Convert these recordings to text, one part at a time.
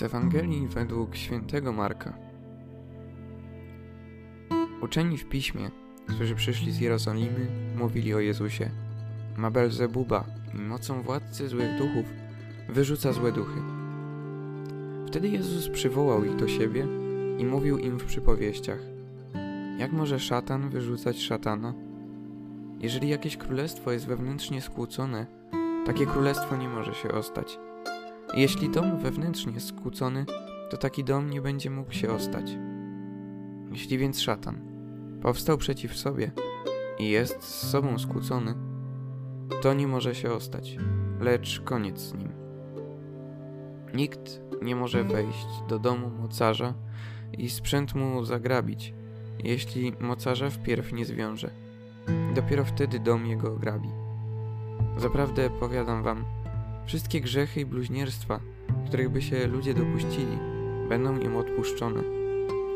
Z Ewangelii według świętego Marka. Uczeni w piśmie, którzy przyszli z Jerozolimy, mówili o Jezusie. Ma Belzebuba i mocą władcy złych duchów wyrzuca złe duchy. Wtedy Jezus przywołał ich do siebie i mówił im w przypowieściach. Jak może szatan wyrzucać szatana? Jeżeli jakieś królestwo jest wewnętrznie skłócone, takie królestwo nie może się ostać. Jeśli dom wewnętrznie jest skłócony, to taki dom nie będzie mógł się ostać. Jeśli więc szatan powstał przeciw sobie i jest z sobą skłócony, to nie może się ostać, lecz koniec z nim. Nikt nie może wejść do domu mocarza i sprzęt mu zagrabić, jeśli mocarza wpierw nie zwiąże. Dopiero wtedy dom jego ograbi. Zaprawdę powiadam wam, Wszystkie grzechy i bluźnierstwa, których by się ludzie dopuścili, będą im odpuszczone.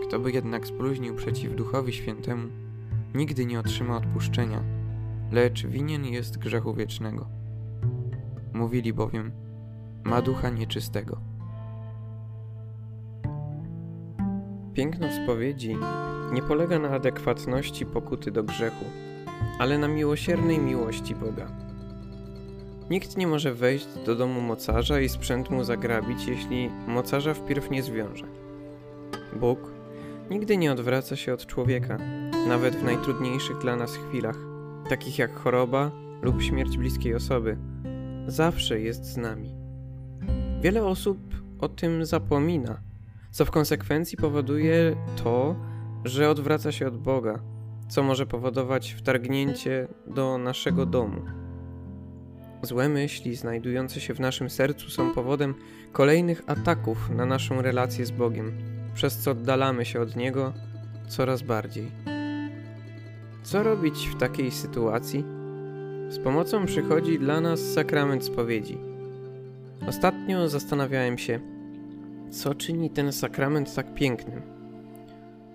Kto by jednak spluźnił przeciw Duchowi Świętemu, nigdy nie otrzyma odpuszczenia, lecz winien jest grzechu wiecznego. Mówili bowiem, ma ducha nieczystego. Piękno spowiedzi nie polega na adekwatności pokuty do grzechu, ale na miłosiernej miłości Boga. Nikt nie może wejść do domu mocarza i sprzęt mu zagrabić, jeśli mocarza wpierw nie zwiąże. Bóg nigdy nie odwraca się od człowieka, nawet w najtrudniejszych dla nas chwilach, takich jak choroba lub śmierć bliskiej osoby. Zawsze jest z nami. Wiele osób o tym zapomina, co w konsekwencji powoduje to, że odwraca się od Boga, co może powodować wtargnięcie do naszego domu. Złe myśli znajdujące się w naszym sercu są powodem kolejnych ataków na naszą relację z Bogiem, przez co oddalamy się od Niego coraz bardziej. Co robić w takiej sytuacji? Z pomocą przychodzi dla nas sakrament spowiedzi. Ostatnio zastanawiałem się, co czyni ten sakrament tak pięknym.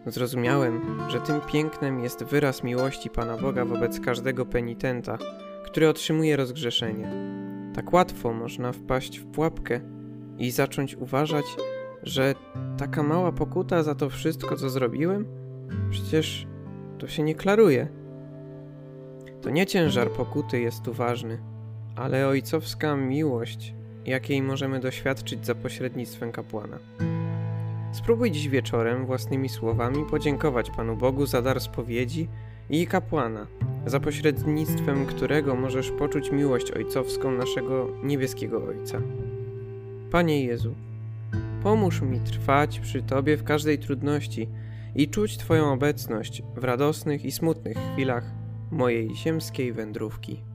Zrozumiałem, że tym pięknem jest wyraz miłości Pana Boga wobec każdego penitenta, który otrzymuje rozgrzeszenie. Tak łatwo można wpaść w pułapkę i zacząć uważać, że taka mała pokuta za to wszystko, co zrobiłem? Przecież to się nie klaruje. To nie ciężar pokuty jest tu ważny, ale ojcowska miłość, jakiej możemy doświadczyć za pośrednictwem kapłana. Spróbuj dziś wieczorem własnymi słowami podziękować Panu Bogu za dar spowiedzi i kapłana, za pośrednictwem którego możesz poczuć miłość ojcowską naszego niebieskiego Ojca. Panie Jezu, pomóż mi trwać przy Tobie w każdej trudności i czuć Twoją obecność w radosnych i smutnych chwilach mojej ziemskiej wędrówki.